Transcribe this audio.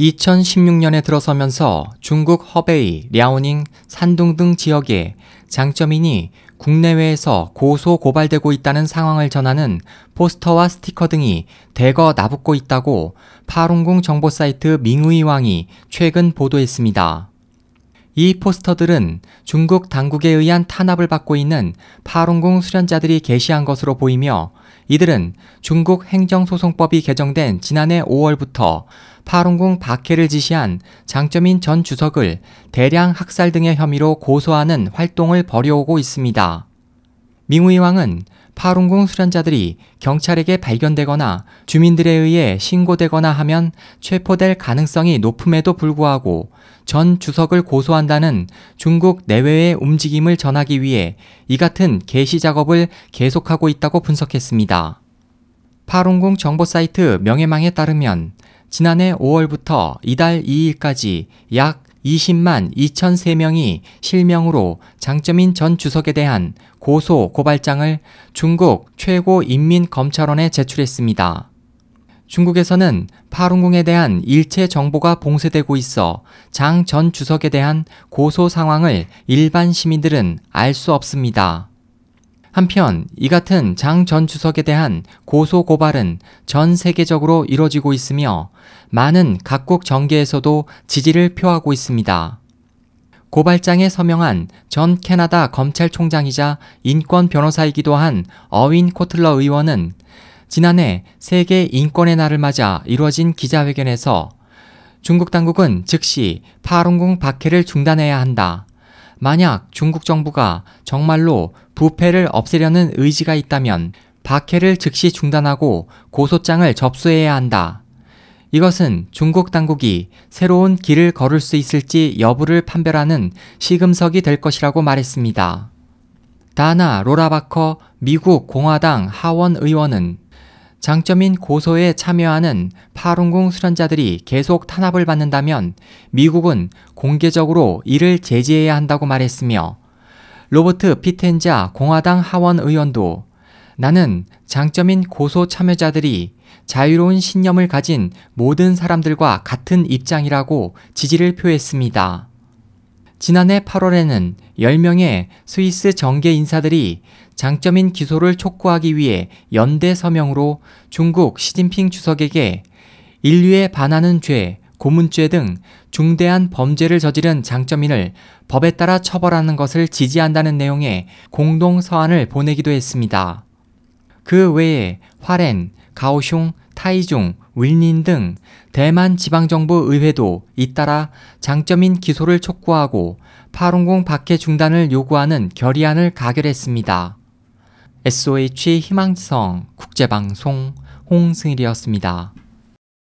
2016년에 들어서면서 중국 허베이, 랴오닝, 산둥 등 지역에 장점인이 국내외에서 고소 고발되고 있다는 상황을 전하는 포스터와 스티커 등이 대거 나붙고 있다고 파룬궁 정보 사이트 밍의왕이 최근 보도했습니다. 이 포스터들은 중국 당국에 의한 탄압을 받고 있는 파룬궁 수련자들이 게시한 것으로 보이며 이들은 중국 행정소송법이 개정된 지난해 5월부터 파룬궁 박해를 지시한 장점인 전 주석을 대량 학살 등의 혐의로 고소하는 활동을 벌여오고 있습니다. 밍우이 왕은 파룬궁 수련자들이 경찰에게 발견되거나 주민들에 의해 신고되거나 하면 체포될 가능성이 높음에도 불구하고 전 주석을 고소한다는 중국 내외의 움직임을 전하기 위해 이 같은 게시 작업을 계속하고 있다고 분석했습니다. 파룬궁 정보 사이트 명예망에 따르면 지난해 5월부터 이달 2일까지 약 20만 2,003명이 실명으로 장점인 전 주석에 대한 고소 고발장을 중국 최고 인민검찰원에 제출했습니다. 중국에서는 파룬궁에 대한 일체 정보가 봉쇄되고 있어 장 전 주석에 대한 고소 상황을 일반 시민들은 알 수 없습니다. 한편 이 같은 장 전 주석에 대한 고소 고발은 전 세계적으로 이뤄지고 있으며 많은 각국 정계에서도 지지를 표하고 있습니다. 고발장에 서명한 전 캐나다 검찰총장이자 인권 변호사이기도 한 어윈 코틀러 의원은 지난해 세계 인권의 날을 맞아 이루어진 기자회견에서 중국 당국은 즉시 파룬궁 박해를 중단해야 한다. 만약 중국 정부가 정말로 부패를 없애려는 의지가 있다면 박해를 즉시 중단하고 고소장을 접수해야 한다. 이것은 중국 당국이 새로운 길을 걸을 수 있을지 여부를 판별하는 시금석이 될 것이라고 말했습니다. 다나 로라바커 미국 공화당 하원 의원은 장점인 고소에 참여하는 파룬궁 수련자들이 계속 탄압을 받는다면 미국은 공개적으로 이를 제지해야 한다고 말했으며 로버트 피텐자 공화당 하원 의원도 나는 장점인 고소 참여자들이 자유로운 신념을 가진 모든 사람들과 같은 입장이라고 지지를 표했습니다. 지난해 8월에는 10명의 스위스 정계 인사들이 장점인 기소를 촉구하기 위해 연대 서명으로 중국 시진핑 주석에게 인류에 반하는 죄, 고문죄 등 중대한 범죄를 저지른 장점인을 법에 따라 처벌하는 것을 지지한다는 내용의 공동 서한을 보내기도 했습니다. 그 외에 화롄, 가오슝, 타이중, 윌닌 등 대만 지방정부 의회도 잇따라 장점인 기소를 촉구하고 파룬공 박해 중단을 요구하는 결의안을 가결했습니다. SOH 희망성 국제방송 홍승일이었습니다.